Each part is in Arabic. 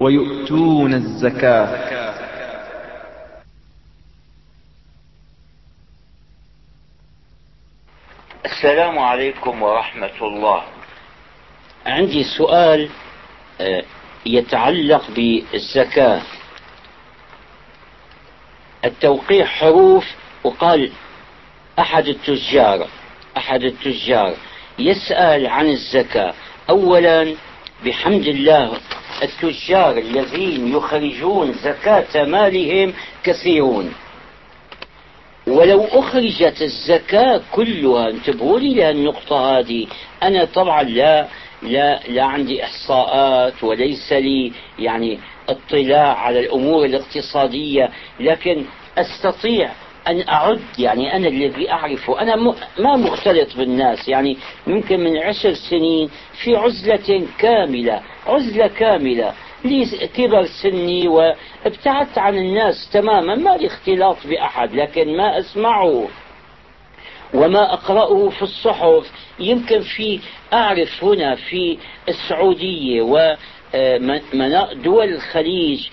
ويؤتون الزكاة. السلام عليكم ورحمة الله. عندي سؤال آه، يتعلق بالزكاة. التوقيع حروف وقال أحد التجار أحد التجار يسأل عن الزكاة. أولا بحمد الله التجار الذين يخرجون زكاة مالهم كثيرون. ولو أخرجت الزكاة كلها انتبهوا لي لهالنقطة هذه. أنا طبعا لا لا لا عندي إحصاءات وليس لي يعني اطلاع على الأمور الاقتصادية لكن أستطيع أن أعد يعني أنا الذي أعرفه. أنا ما مختلط بالناس يعني ممكن من عشر سنين في عزلة كاملة عزلة كاملة. لي كبر سني وابتعدت عن الناس تماما ما لي اختلاط بأحد لكن ما أسمعه وما أقرأه في الصحف. يمكن في أعرف هنا في السعودية ودول الخليج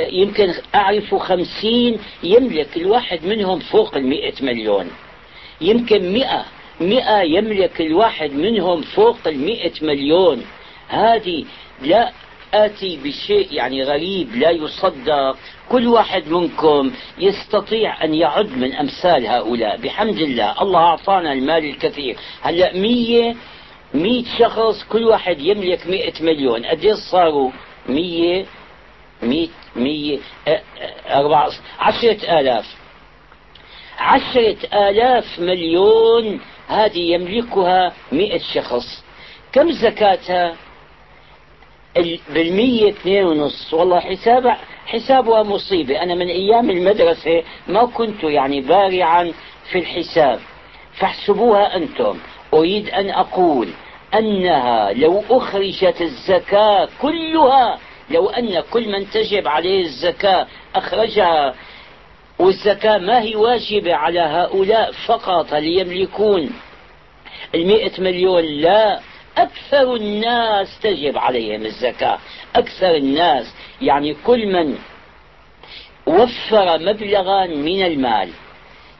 يمكن أعرف خمسين يملك الواحد منهم فوق المئة مليون. يمكن مئة مئة يملك الواحد منهم فوق المئة مليون. هذه لا آتي بشيء يعني غريب لا يصدق. كل واحد منكم يستطيع أن يعد من أمثال هؤلاء. بحمد الله الله أعطانا المال الكثير. هلأ مية مئة شخص كل واحد يملك مئة مليون. قديش صاروا؟ مية مئة مية أربعة عشرة آلاف. عشرة آلاف مليون هذه يملكها مئة شخص. كم زكاتها؟ بالمية اثنين ونص. والله حساب حسابها مصيبة. أنا من أيام المدرسة ما كنت يعني بارعا في الحساب. فاحسبوها أنتم. أريد أن أقول أنها لو أخرجت الزكاة كلها لو أن كل من تجب عليه الزكاة أخرجها والزكاة ما هي واجبة على هؤلاء فقط ليملكون المئة مليون لا. أكثر الناس تجب عليهم الزكاة. أكثر الناس يعني كل من وفر مبلغا من المال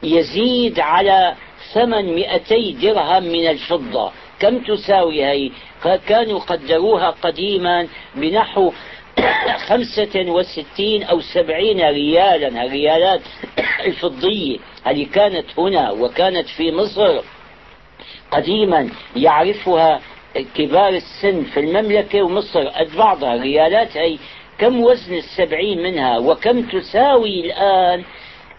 يزيد على ثمن مئتي درهم من الفضة. كم تساوي هي؟ كانوا قدروها قديما بنحو خمسة وستين أو سبعين ريالا الريالات الفضية هذه كانت هنا وكانت في مصر. قديما يعرفها كبار السن في المملكة ومصر قد بعضها ريالات هي كم وزن السبعين منها وكم تساوي الآن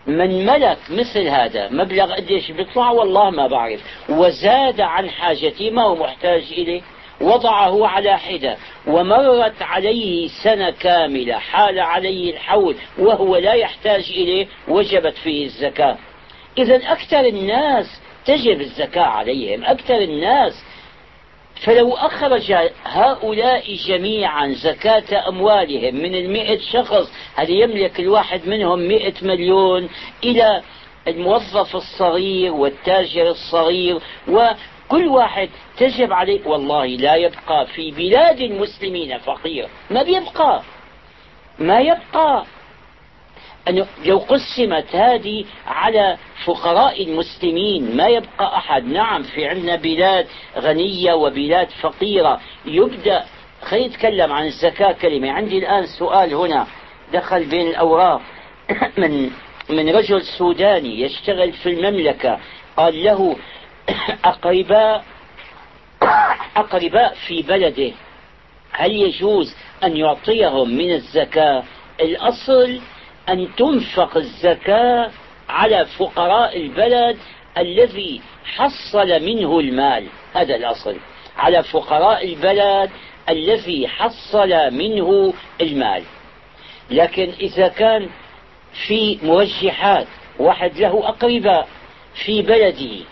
من ملك مثل هذا؟ مبلغ قديش بيطلع؟ والله ما بعرف. وزاد عن حاجتي ما هو محتاج إليه. وضعه على حدة ومرت عليه سنة كاملة حال عليه الحول وهو لا يحتاج إليه وجبت فيه الزكاة. إذا أكثر الناس تجب الزكاة عليهم أكثر الناس. فلو أخرج هؤلاء جميعا زكاة أموالهم من المئة شخص هل يملك الواحد منهم مئة مليون؟ إلى الموظف الصغير والتاجر الصغير وكل واحد تجب عليه. والله لا يبقى في بلاد المسلمين فقير. ما بيبقى؟ ما يبقى. أنه لو قسمت هذه على فقراء المسلمين ما يبقى أحد. نعم في عندنا بلاد غنية وبلاد فقيرة. يبدأ خلينا نتكلم عن الزكاة كلمة. عندي الآن سؤال هنا. دخل بين الأوراق. من من رجل سوداني يشتغل في المملكة. قال له أقرباء أقرباء في بلده. هل يجوز أن يعطيهم من الزكاة؟ الأصل أن تنفق الزكاة على فقراء البلد الذي حصل منه المال. هذا الأصل. على فقراء البلد الذي حصل منه المال. لكن إذا كان في موجحات واحد له أقرباء في بلده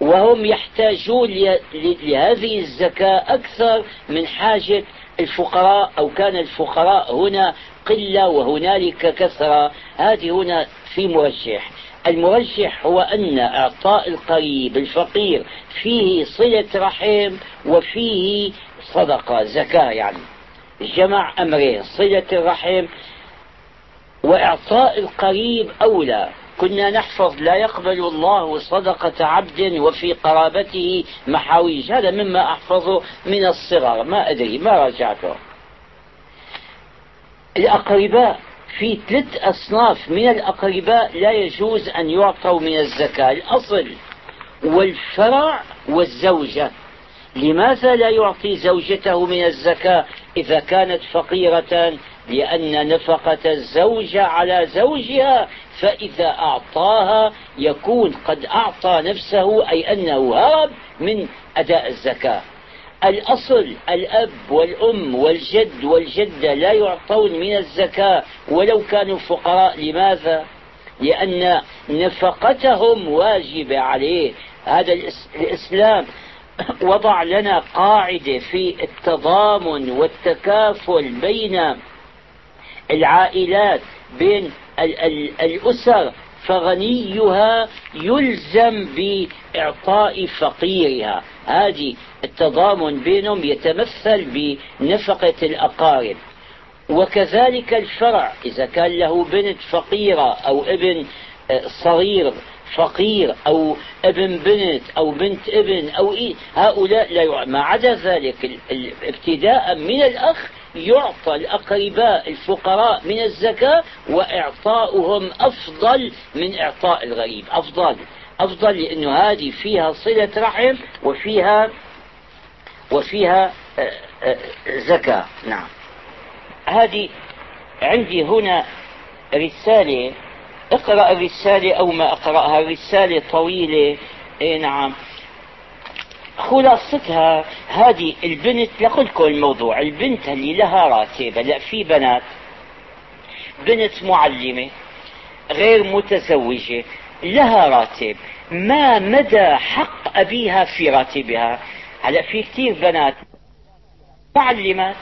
وهم يحتاجون لهذه الزكاة أكثر من حاجة الفقراء أو كان الفقراء هنا قلة وهنالك كثرة. هذه هنا في مرجح. المرجح هو أن إعطاء القريب الفقير فيه صلة رحم وفيه صدقة زكاة يعني. جمع أمرين صلة الرحم وإعطاء القريب أولى. كنا نحفظ لا يقبل الله صدقة عبد وفي قرابته محاويج. هذا مما أحفظه من الصغر. ما أدري ما راجعته الأقرباء في ثلاث أصناف من الأقرباء لا يجوز أن يعطوا من الزكاة. الأصل والفرع والزوجة. لماذا لا يعطي زوجته من الزكاة؟ إذا كانت فقيرة لأن نفقة الزوجة على زوجها فإذا أعطاها يكون قد أعطى نفسه أي أنه هرب من أداء الزكاة. الأصل الأب والأم والجد والجدة لا يعطون من الزكاة ولو كانوا فقراء. لماذا؟ لأن نفقتهم واجبة عليه. هذا الإسلام وضع لنا قاعدة في التضامن والتكافل بين العائلات بين الأسر فغنيها يلزم بإعطاء فقيرها. هذه التضامن بينهم يتمثل بنفقة الأقارب. وكذلك الفرع إذا كان له بنت فقيرة أو ابن آه، صغير فقير أو ابن بنت أو بنت ابن أو إيه هؤلاء لا يع... ما عدا ذلك ابتداء من الأخ يعطى الأقرباء الفقراء من الزكاة وإعطاؤهم أفضل من إعطاء الغريب. أفضل. أفضل لأنه هذه فيها صلة رحم وفيها وفيها آه، آه، زكاة. نعم. هذه عندي هنا رسالة. اقرأ الرسالة أو ما أقرأها. رسالة طويلة. إيه نعم. خلاصتها هذه البنت لكم الموضوع البنت اللي لها راتب لا في بنات بنت معلمة غير متزوجة لها راتب ما مدى حق أبيها في راتبها؟ هلا في كثير بنات معلمات.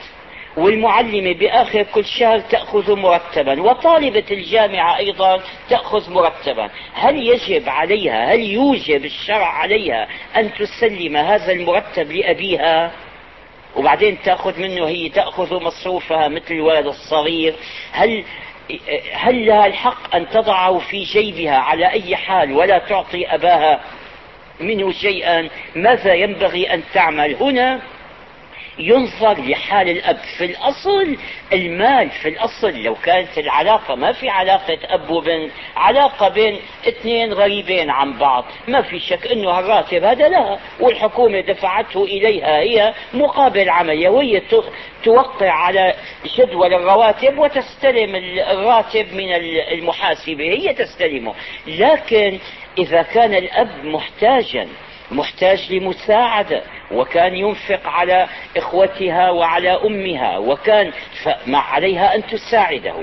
والمعلمة بآخر كل شهر تأخذ مرتبا وطالبة الجامعة أيضا تأخذ مرتبا. هل يجب عليها هل يوجب الشرع عليها أن تسلم هذا المرتب لأبيها؟ وبعدين تأخذ منه هي تأخذ مصروفها مثل الولد الصغير. هل هل لها الحق أن تضعه في جيبها على أي حال ولا تعطي أباها منه شيئا؟ ماذا ينبغي أن تعمل؟ هنا ينظر لحال الأب. في الأصل المال في الأصل لو كانت العلاقة ما في علاقة أب وبنت علاقة بين اثنين غريبين عن بعض ما في شك أنه الراتب هذا لها والحكومة دفعته إليها هي مقابل عملية وهي توقع على جدول الرواتب وتستلم الراتب من المحاسبة. هي تستلمه. لكن إذا كان الأب محتاجا محتاج لمساعدة وكان ينفق على إخوتها وعلى أمها وكان عليها أن تساعده.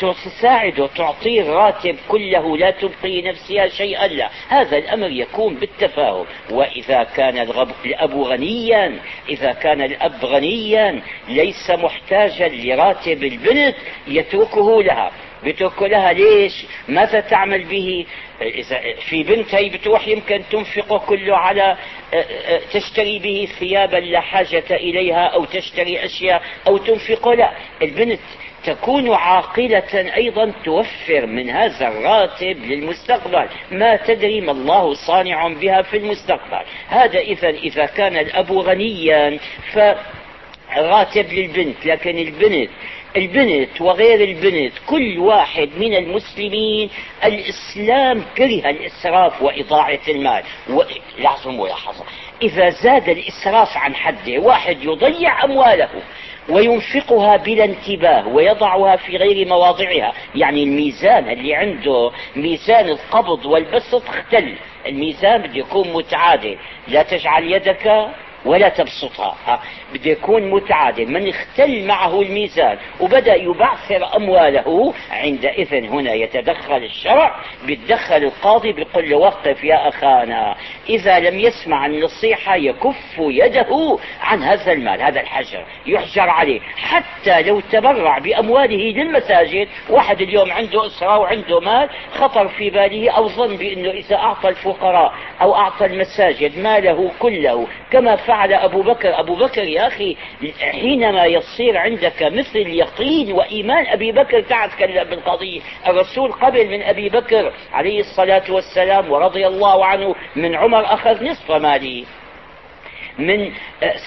تساعده تعطيه الراتب كله لا تبقي نفسها شيئا لا. هذا الأمر يكون بالتفاهم. وإذا كان الأب غنيا إذا كان الأب غنيا ليس محتاجا لراتب البنت يتركه لها. بترك لها ليش؟ ماذا تعمل به؟ إذا في بنت هي بتروح يمكن تنفقه كله على تشتري به ثيابا لا حاجة إليها أو تشتري أشياء أو تنفقه لا البنت تكون عاقلة أيضا توفر من هذا الراتب للمستقبل. ما تدري ما الله صانع بها في المستقبل. هذا إذا إذا كان الأب غنيا فراتب للبنت لكن البنت البنت وغير البنت كل واحد من المسلمين الإسلام كره الإسراف وإضاعة المال. لاحظوا ملاحظة إذا زاد الإسراف عن حده واحد يضيع أمواله. وينفقها بلا انتباه ويضعها في غير مواضعها. يعني الميزان اللي عنده ميزان القبض والبسط اختل. الميزان بده يكون متعادل. لا تجعل يدك ولا تبسطها. بده يكون متعادل. من اختل معه الميزان وبدأ يبعثر أمواله عندئذ هنا يتدخل الشرع بيتدخل القاضي بيقول له وقف يا أخانا. إذا لم يسمع النصيحة يكف يده عن هذا المال هذا الحجر. يحجر عليه. حتى لو تبرع بأمواله للمساجد واحد اليوم عنده أسرة وعنده مال خطر في باله أو ظن بأنه إذا أعطى الفقراء أو أعطى المساجد ماله كله كما فعل فعل أبو بكر. أبو بكر يا أخي حينما يصير عندك مثل يقين وإيمان أبي بكر تعال تكلم بالقضية الرسول قبل من أبي بكر عليه الصلاة والسلام ورضي الله عنه من عمر أخذ نصف ماله. من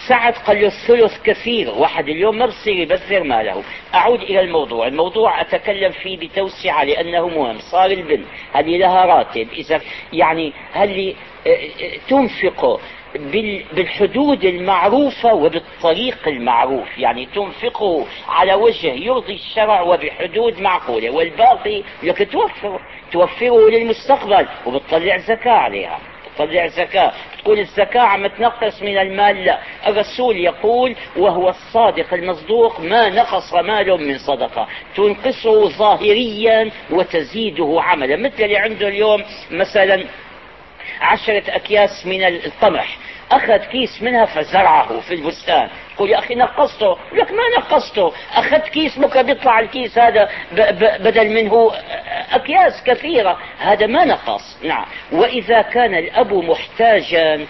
سعد قال له الثلث كثير واحد اليوم ما بصير يبذر ماله. أعود إلى الموضوع. الموضوع أتكلم فيه بتوسعة لأنه مهم. صار البنت هل لها راتب. إذا يعني هل تنفق بالحدود المعروفة وبالطريق المعروف. يعني تنفقه على وجه يرضي الشرع وبحدود معقولة. والباقي لك توفره توفره للمستقبل وبتطلع زكاة عليها. تطلع زكاة. تقول الزكاة عم تنقص من المال. لا. الرسول يقول وهو الصادق المصدوق ما نقص مال من صدقة. تنقصه ظاهريا وتزيده عملا. مثل اللي عنده اليوم مثلا عشرة أكياس من القمح أخذ كيس منها فزرعه في البستان. يقول يا أخي نقصته. لك ما نقصته. أخذت كيس بكرة بيطلع الكيس هذا بدل منه أكياس كثيرة. هذا ما نقص. نعم. وإذا كان الأب محتاجا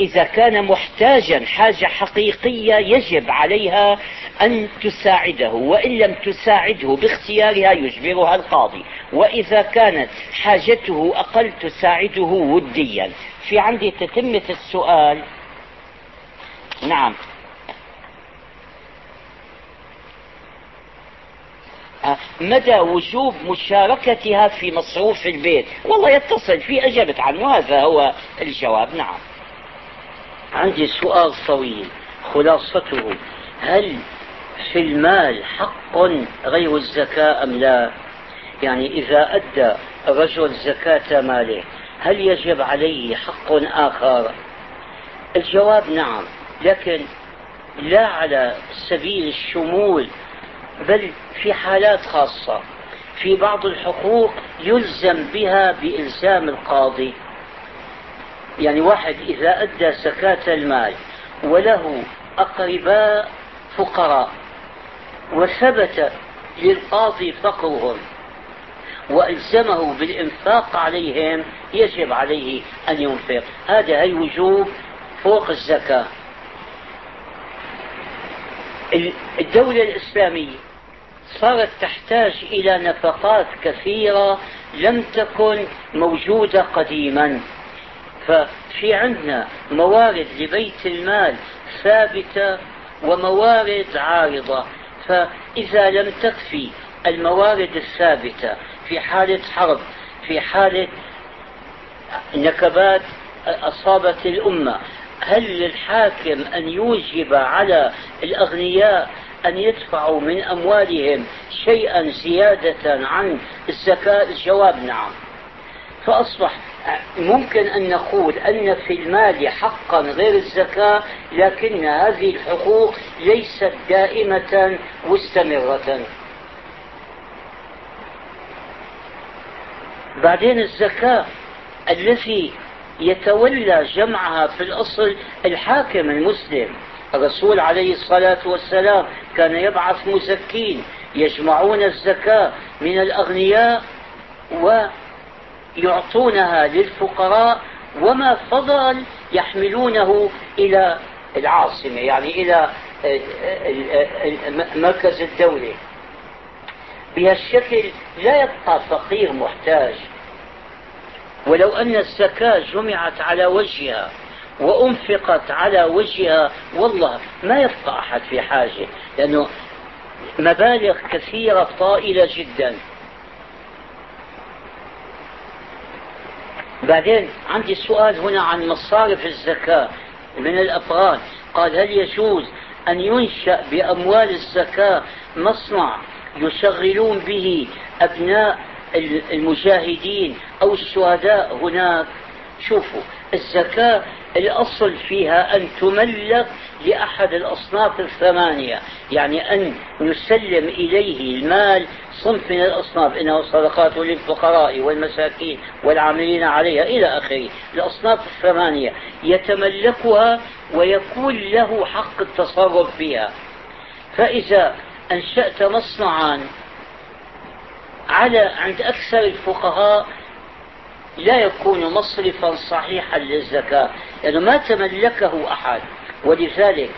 إذا كان محتاجا حاجة حقيقية يجب عليها أن تساعده وإن لم تساعده باختيارها يجبرها القاضي. وإذا كانت حاجته أقل تساعده وديا. في عندي تتمة السؤال. نعم. مدى وجوب مشاركتها في مصروف البيت؟ والله يتصل في أجبت عنه هذا هو الجواب. نعم. عندي سؤال طويل خلاصته هل في المال حق غير الزكاة أم لا؟ يعني إذا أدى الرجل زكاة ماله هل يجب عليه حق آخر؟ الجواب نعم لكن لا على سبيل الشمول بل في حالات خاصة. في بعض الحقوق يلزم بها بإلزام القاضي. يعني واحد إذا أدى زكاة المال وله أقرباء فقراء وثبت للقاضي فقرهم وألزمه بالإنفاق عليهم يجب عليه أن ينفق. هذا هي وجوب فوق الزكاة. الدولة الإسلامية صارت تحتاج إلى نفقات كثيرة لم تكن موجودة قديما. ففي عندنا موارد لبيت المال ثابتة وموارد عارضة. فإذا لم تكفي الموارد الثابتة في حالة حرب في حالة نكبات أصابت الأمة هل للحاكم أن يوجب على الأغنياء أن يدفعوا من أموالهم شيئا زيادة عن الزكاة؟ الجواب نعم. فأصبح ممكن أن نقول أن في المال حقا غير الزكاة لكن هذه الحقوق ليست دائمة مستمرة. بعدين الزكاة التي يتولى جمعها في الأصل الحاكم المسلم. الرسول عليه الصلاة والسلام كان يبعث مزكين يجمعون الزكاة من الأغنياء ويعطونها للفقراء وما فضل يحملونه إلى العاصمة يعني إلى مركز الدولة. بهالشكل لا يبقى فقير محتاج. ولو أن الزكاة جمعت على وجهها وأنفقت على وجهها والله ما يبقى أحد في حاجة لأنه مبالغ كثيرة طائلة جدا. بعدين عندي سؤال هنا عن مصارف الزكاة من الأفراد. قال هل يجوز أن ينشأ بأموال الزكاة مصنع يشغلون به أبناء المجاهدين أو الشهداء هناك؟ شوفوا الزكاة الأصل فيها أن تملك لأحد الأصناف الثمانية. يعني أن نسلم إليه المال صنف من الأصناف إنه صدقات للفقراء والمساكين والعاملين عليها إلى آخره. الأصناف الثمانية يتملكها ويكون له حق التصرف فيها. فإذا أنشأت مصنعا على عند أكثر الفقهاء لا يكون مصرفا صحيحا للزكاة لأنه ما تملكه أحد. ولذلك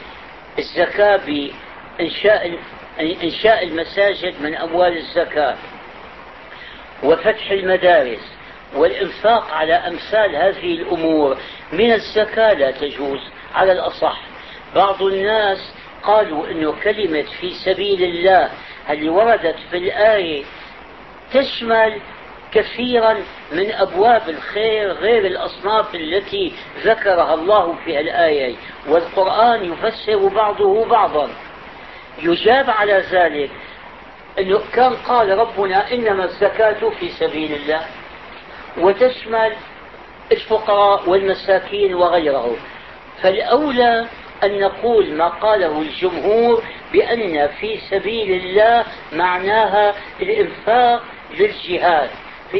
الزكاة بإنشاء إنشاء المساجد من أموال الزكاة وفتح المدارس والإنفاق على أمثال هذه الأمور. من الزكاة لا تجوز على الأصح. بعض الناس قالوا أنه كلمة في سبيل الله اللي وردت في الآية تشمل كثيرا من أبواب الخير غير الأصناف التي ذكرها الله في الآية والقرآن يفسر بعضه بعضا. يجاب على ذلك أنه كان قال ربنا إنما الزكاة في سبيل الله وتشمل الفقراء والمساكين وغيره فالأولى أن نقول ما قاله الجمهور بأن في سبيل الله معناها الإنفاق للجهاد.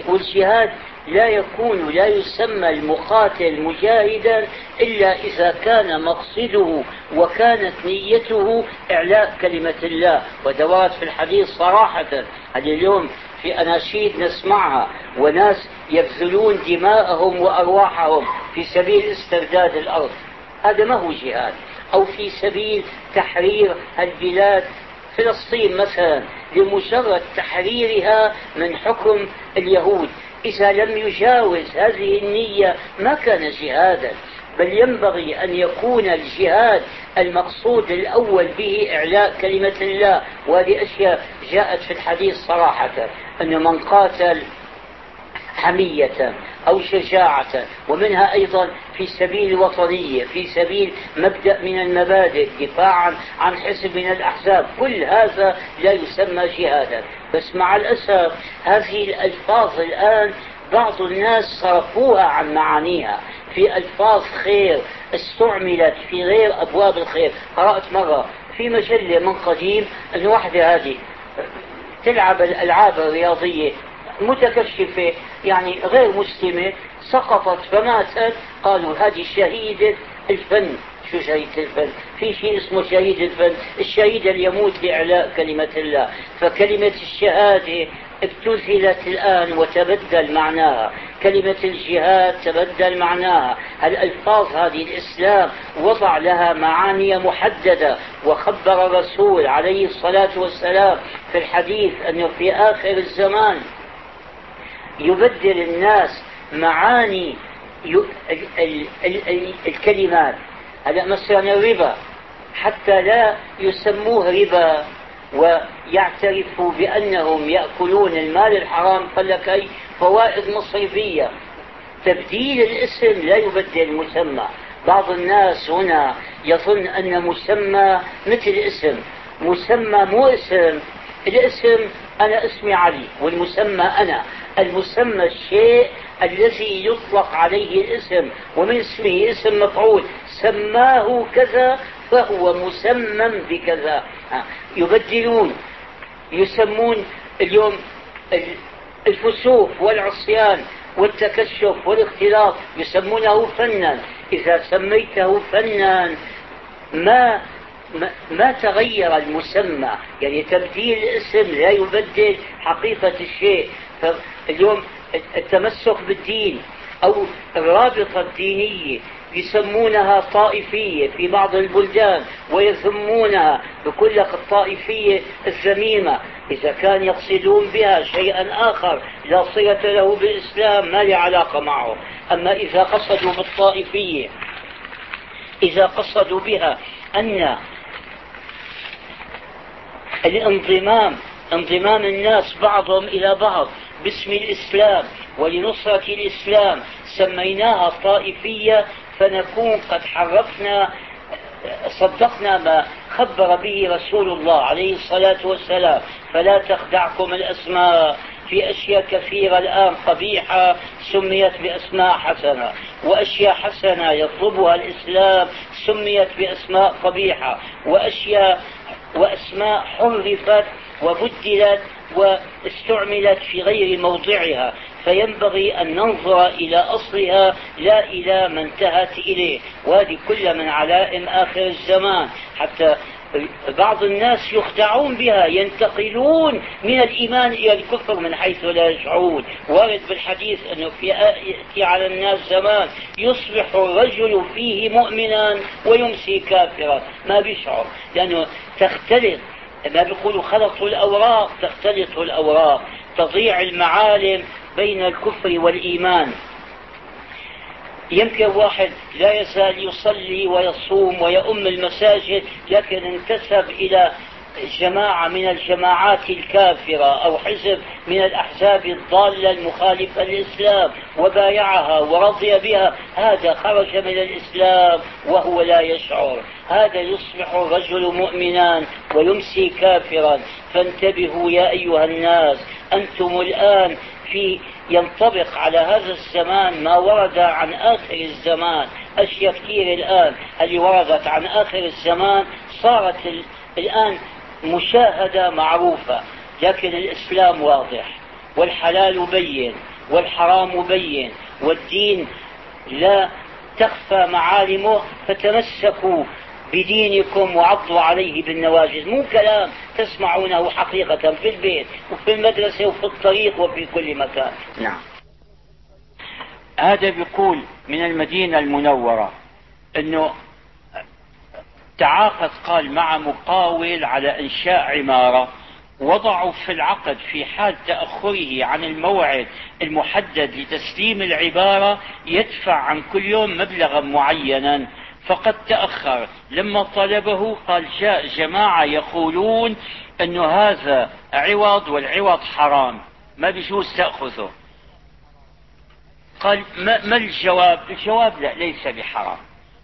والجهاد لا يكون لا يسمى المقاتل مجاهدا إلا إذا كان مقصده وكانت نيته إعلاء كلمة الله. ودوات في الحديث صراحة اليوم في أناشيد نسمعها وناس يبذلون دماءهم وأرواحهم في سبيل استرداد الأرض. هذا ما هو جهاد. أو في سبيل تحرير البلاد فلسطين مثلا لمجرد تحريرها من حكم اليهود. إذا لم يجاوز هذه النية ما كان جهادا بل ينبغي أن يكون الجهاد المقصود الأول به إعلاء كلمة الله. وهذه أشياء جاءت في الحديث صراحة أن من قاتل حمية أو شجاعة ومنها أيضا في سبيل الوطنية في سبيل مبدأ من المبادئ دفاعا عن حزب من الأحزاب. كل هذا لا يسمى جهادا. بس مع الأسف هذه الألفاظ الآن بعض الناس صرفوها عن معانيها. في ألفاظ خير استعملت في غير أبواب الخير. قرأت مرة في مجلة من قديم أن واحدة هذه تلعب الألعاب الرياضية متكشفة يعني غير مسلمة سقطت فماتت. قالوا هذه شهيدة الفن شو شهيد الفن؟ في شيء اسمه شهيد الفن. الشهيد اللي يموت لإعلاء كلمة الله. فكلمة الشهادة ابتذلت الآن وتبدل معناها. كلمة الجهاد تبدل معناها. الألفاظ هذه الإسلام وضع لها معاني محددة. وخبر الرسول عليه الصلاة والسلام في الحديث أنه في آخر الزمان يبدل الناس معاني الكلمات. هذا مثلا الربا. حتى لا يسموه ربا ويعترفوا بأنهم يأكلون المال الحرام. قال لك أي فوائد مصرفية. تبديل الاسم لا يبدل المسمى بعض الناس هنا يظن أن مسمى مثل اسم. مسمى مو اسم. الاسم أنا اسمي علي والمسمى أنا. المسمى الشيء الذي يطلق عليه الاسم ومن اسمه اسم مفعول. سماه كذا فهو مسمى بكذا. يبدلون يسمون اليوم الفسوق والعصيان والتكشف والاختلاط يسمونه فنا. إذا سميته فنا ما ما تغير المسمى. يعني تبديل الاسم لا يبدل حقيقة الشيء. فاليوم التمسك بالدين أو الرابطة الدينية يسمونها طائفية في بعض البلدان ويذمونها بكل الطائفية الذميمة. إذا كان يقصدون بها شيئا آخر لا صلة له بالإسلام ما له علاقة معه. أما إذا قصدوا بالطائفية إذا قصدوا بها أن الانضمام انضمام الناس بعضهم إلى بعض باسم الإسلام ولنصرة الإسلام سميناها طائفية فنكون قد حرفنا صدقنا ما خبر به رسول الله عليه الصلاة والسلام. فلا تخدعكم الأسماء في أشياء كثيرة الآن قبيحة سميت بأسماء حسنة وأشياء حسنة يطلبها الإسلام سميت بأسماء قبيحة وأشياء وأسماء حرفت وبدلت واستعملت في غير موضعها فينبغي أن ننظر إلى أصلها لا إلى ما انتهت إليه. وهذه كل من علائم آخر الزمان. حتى بعض الناس يخدعون بها ينتقلون من الإيمان إلى الكفر من حيث لا يشعرون. ورد بالحديث أنه في يأتي على الناس زمان يصبح الرجل فيه مؤمنا ويمسي كافرا. ما بيشعر لأنه تختلط ما بيقولوا خلطوا الأوراق تختلط الأوراق تضيع المعالم بين الكفر والإيمان. يمكن واحد لا يزال يصلي ويصوم ويؤم المساجد لكن انتسب إلى جماعة من الجماعات الكافرة أو حزب من الأحزاب الضالة المخالفة للإسلام وبايعها ورضي بها هذا خرج من الإسلام وهو لا يشعر. هذا يصبح الرجل مؤمنا ويمسي كافرا. فانتبهوا يا أيها الناس أنتم الآن في ينطبق على هذا الزمان ما ورد عن آخر الزمان. أشياء كثير الآن اللي وردت عن آخر الزمان صارت الآن مشاهدة معروفة لكن الإسلام واضح والحلال بين والحرام بين والدين لا تخفى معالمه فتمسكوا بدينكم وعضوا عليه بالنواجذ. مو كلام تسمعونه حقيقة في البيت وفي المدرسة وفي الطريق وفي كل مكان. نعم. هذا بيقول من المدينة المنورة إنه تعاقد قال مع مقاول على إنشاء عمارة وضعوا في العقد في حال تأخره عن الموعد المحدد لتسليم العبارة يدفع عن كل يوم مبلغا معينا. فقد تأخر. لما طلبه قال جاء جماعة يقولون أن هذا عوض والعوض حرام. ما بيجوز تأخذه. قال ما الجواب؟ الجواب لا ليس بحرام.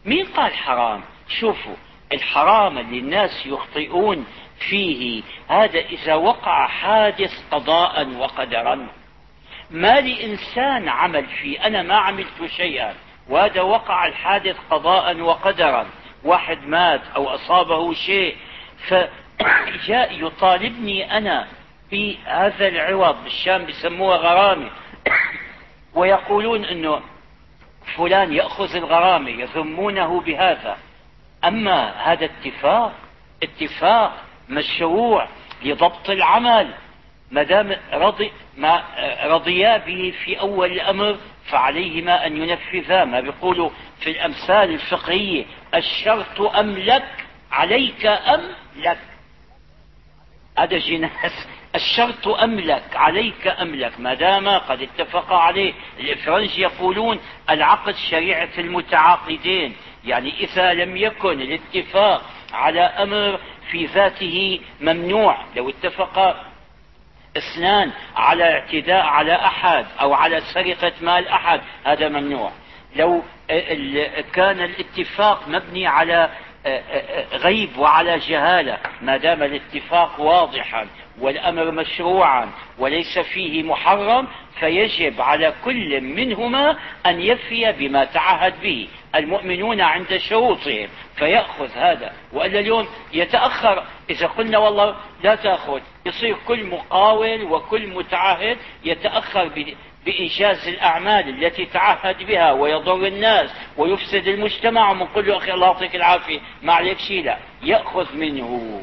مين قال حرام؟ شوفوا الحرام اللي الناس يخطئون فيه. هذا إذا وقع حادث قضاء وقدرا. ما لإنسان عمل فيه. أنا ما عملت شيئا. وهذا وقع الحادث قضاء وقدرا. واحد مات أو أصابه شيء. فجاء يطالبني أنا بهذا العوض. بالشام بسموها غرامة ويقولون أنه فلان يأخذ الغرامة يذمونه بهذا. أما هذا اتفاق اتفاق مشروع لضبط العمل. ما دام رضي ما رضيا به في أول الأمر فعليهما أن ينفذا. ما بيقولوا في الأمثال الفقهية الشرط أم لك؟ عليك أم لك؟ هذا جناس. الشرط أملك عليك أملك ما دام قد اتفق عليه. الإفرنج يقولون العقد شريعة المتعاقدين. يعني إذا لم يكن الاتفاق على أمر في ذاته ممنوع لو اتفق اثنان على اعتداء على أحد أو على سرقة مال أحد هذا ممنوع. لو كان الاتفاق مبني على غيب وعلى جهالة ما دام الاتفاق واضحا والأمر مشروعا وليس فيه محرم فيجب على كل منهما أن يفي بما تعهد به. المؤمنون عند شروطهم فيأخذ هذا. وإلا اليوم يتأخر. إذا قلنا والله لا تأخذ يصير كل مقاول وكل متعهد يتأخر بإنجاز الأعمال التي تعهد بها ويضر الناس ويفسد المجتمع ومن له أخي الله يعطيك العافية. ما عليك شيء؟ لا. يأخذ منه.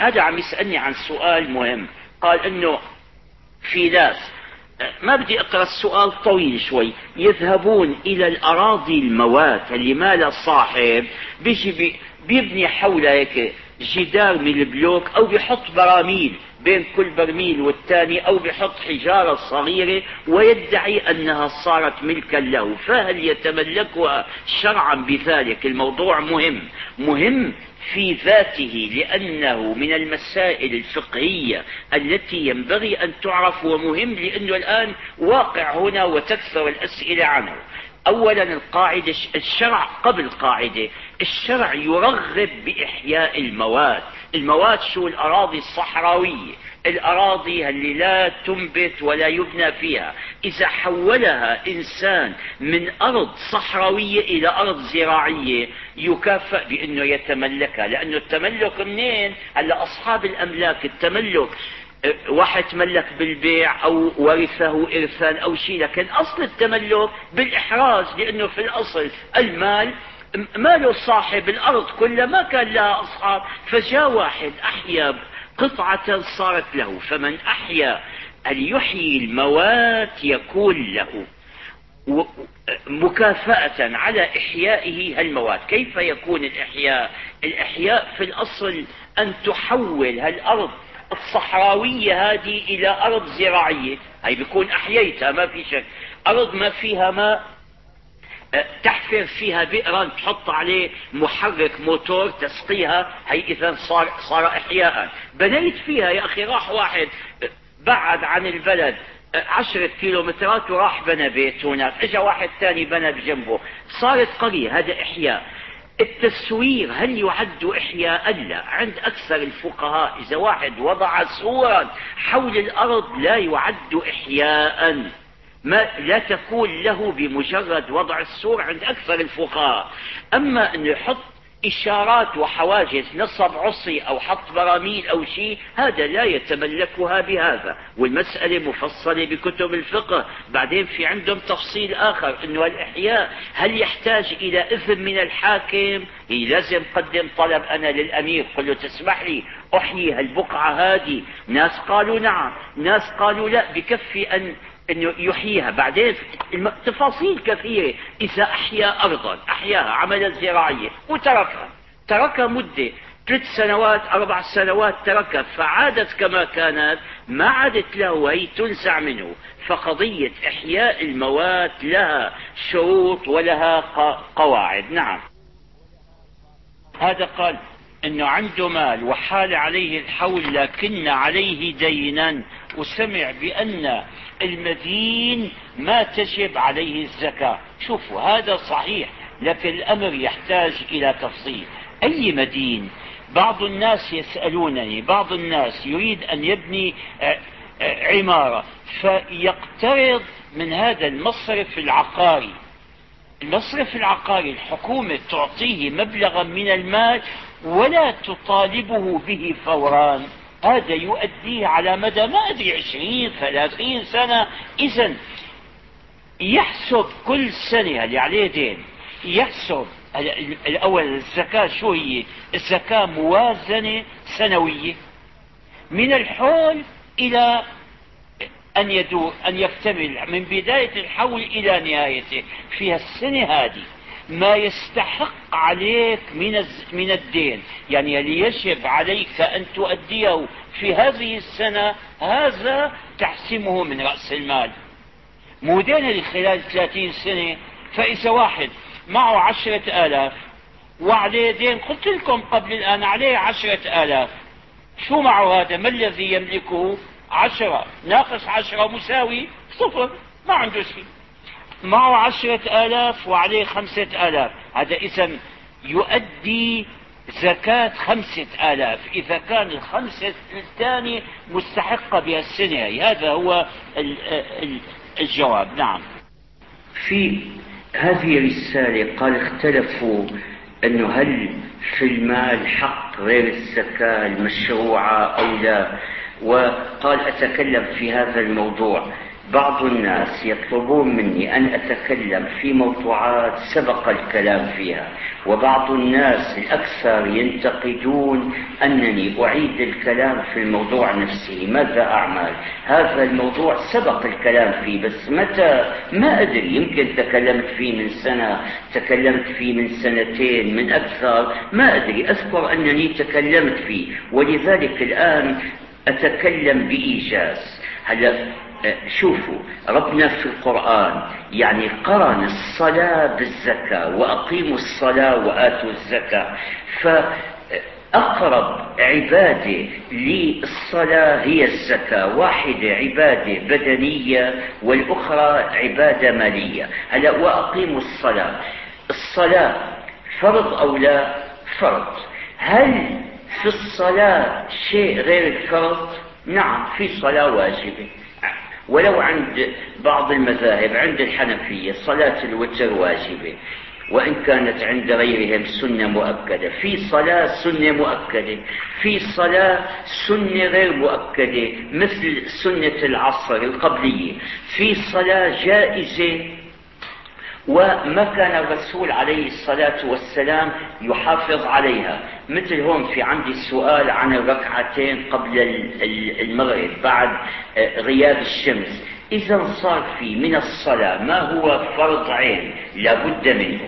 هذا عم يسألني عن سؤال مهم. قال إنه في ناس ما بدي أقرأ السؤال طويل شوي. يذهبون إلى الأراضي الموات اللي ما لها صاحب بيجي بيبني حولها هيك جدار من البلوك أو بيحط براميل بين كل برميل والثاني أو بيحط حجارة صغيرة ويدعي أنها صارت ملكا له. فهل يتملكها شرعا بذلك؟ الموضوع مهم. مهم في ذاته لأنه من المسائل الفقهية التي ينبغي أن تعرف ومهم لأنه الآن واقع هنا وتكثر الأسئلة عنه. أولا القاعدة الشرع قبل قاعدة الشرع يرغب بإحياء المواد. المواد شو؟ الأراضي الصحراوية. الأراضي اللي لا تنبت ولا يبنى فيها. إذا حولها إنسان من أرض صحراوية إلى أرض زراعية يكافئ بأنه يتملكها. لأنه التملك منين؟ هلا أصحاب الأملاك التملك واحد تملك بالبيع أو ورثة ارثا أو شيء لكن أصل التملك بالإحراز لأنه في الأصل المال ماله صاحب الأرض كلها ما كان لها أصحاب فجاء واحد أحيا قطعة صارت له فمن أحيا أن يحيي الموات يكون له. مكافأة على إحيائه المواد كيف يكون الإحياء؟ الإحياء في الأصل أن تحول هالأرض الصحراوية هذه إلى أرض زراعية. هي بيكون أحييتها ما في شك. أرض ما فيها ماء. تحفر فيها بئرا تحط عليه محرك موتور تسقيها هي إذا صار, صار إحياء. بنيت فيها يا أخي راح واحد بعد عن البلد عشرة كيلومترات وراح بنى بيت هناك اجى واحد ثاني بنى بجنبه. صارت قرية هذا إحياء. التسوير هل يعد إحياء لا؟ عند أكثر الفقهاء إذا واحد وضع سورا حول الأرض لا يعد إحياء. ما لا تكون له بمجرد وضع السور عند أكثر الفقهاء. أما أنه يحط إشارات وحواجز نصب عصي أو حط براميل أو شيء هذا لا يتملكها بهذا. والمسألة مفصلة بكتب الفقه. بعدين في عندهم تفصيل آخر أنه الإحياء هل يحتاج إلى إذن من الحاكم؟ لازم قدم طلب أنا للأمير قل له تسمح لي أحيي هالبقعة هذه. ناس قالوا نعم ناس قالوا لا بكفي أن انه يحييها. بعدين تفاصيل كثيرة. إذا أحيا ارضا أحياها عملا زراعيا وتركها. تركها مدة ثلاث سنوات أربع سنوات تركها. فعادت كما كانت ما عادت له هي تنزع منه. فقضية إحياء الموات لها شروط ولها قواعد. نعم. هذا قال انه عنده مال وحال عليه الحول لكن عليه دينا وسمع بأن المدين ما تجب عليه الزكاة. شوفوا هذا صحيح لكن الأمر يحتاج إلى تفصيل. أي مدين؟ بعض الناس يسألونني بعض الناس يريد أن يبني آه، آه، عمارة فيقترض من هذا المصرف العقاري. المصرف العقاري الحكومة تعطيه مبلغا من المال ولا تطالبه به فورا. هذا يؤديه على مدى ما أدري عشرين ثلاثين سنة. إذا يحسب كل سنة اللي عليه دين يحسب الأول الزكاة شو هي؟ الزكاة موازنة سنوية. من الحول إلى أن يدور أن يكتمل من بداية الحول إلى نهايته. في السنة هذه ما يستحق عليك من من الدين. يعني يجب عليك أن تؤديه في هذه السنة هذا تحسمه من رأس المال. مو دين خلال ثلاثين سنة فإذا واحد معه عشرة آلاف. وعليه دين قلت لكم قبل الآن عليه عشرة آلاف. شو معه هذا؟ ما الذي يملكه؟ عشرة. ناقص عشرة مساوي صفر. ما عنده شيء. معه عشرة آلاف وعليه خمسة آلاف. هذا إذا يؤدي زكاة خمسة آلاف. إذا كان الخمسة الثاني مستحقة بها السنة. هذا هو الجواب. نعم. في هذه الرسالة قال اختلفوا أنه هل في المال حق غير الزكاة المشروعة أو لا. وقال أتكلم في هذا الموضوع. بعض الناس يطلبون مني أن أتكلم في موضوعات سبق الكلام فيها وبعض الناس الأكثر ينتقدون أنني أعيد الكلام في الموضوع نفسه. ماذا أعمل؟ هذا الموضوع سبق الكلام فيه بس متى؟ ما أدري. يمكن تكلمت فيه من سنة تكلمت فيه من سنتين من أكثر. ما أدري. أذكر أنني تكلمت فيه ولذلك الآن أتكلم بإيجاز. هلا شوفوا ربنا في القرآن يعني قرن الصلاة بالزكاة وأقيموا الصلاة وآتوا الزكاة. فأقرب عبادة للصلاة هي الزكاة واحدة عبادة بدنية والأخرى عبادة مالية. هلا وأقيموا الصلاة. الصلاة فرض أو لا فرض؟ هل في الصلاة شيء غير الفرض؟ نعم في صلاة واجبة. ولو عند بعض المذاهب عند الحنفية صلاة الوتر واجبة وإن كانت عند غيرهم سنة مؤكدة. في صلاة سنة مؤكدة في صلاة سنة غير مؤكدة مثل سنة العصر القبلية. في صلاة جائزة وما كان الرسول عليه الصلاة والسلام يحافظ عليها. مثل هون في عندي السؤال عن الركعتين قبل المغرب بعد آه، غياب الشمس. إذا صار في من الصلاة ما هو فرض عين؟ لابد منه.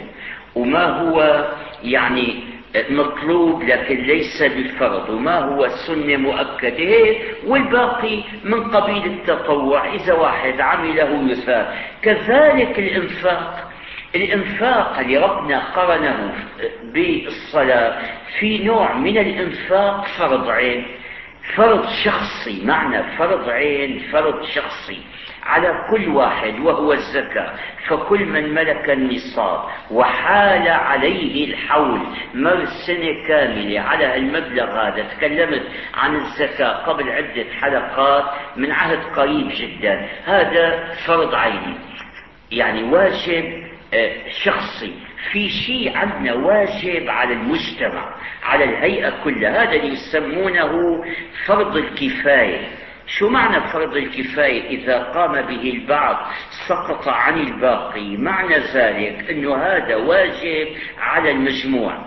وما هو يعني مطلوب لكن ليس بالفرض؟ وما هو سنة مؤكدة؟ والباقي من قبيل التطوع إذا واحد عمله يثاب كذلك الإنفاق. الإنفاق اللي ربنا قرنه بالصلاة في نوع من الإنفاق فرض عين فرض شخصي معنى فرض عين فرض شخصي. على كل واحد وهو الزكاة فكل من ملك النصاب وحال عليه الحول. مر سنة كاملة على المبلغ هذا. تكلمت عن الزكاة قبل عدة حلقات من عهد قريب جدا. هذا فرض عيني. يعني واجب شخصي في شيء عندنا واجب على المجتمع على الهيئة كلها هذا اللي يسمونه فرض الكفاية. شو معنى فرض الكفاية؟ إذا قام به البعض سقط عن الباقي معنى ذلك أنه هذا واجب على المجموع.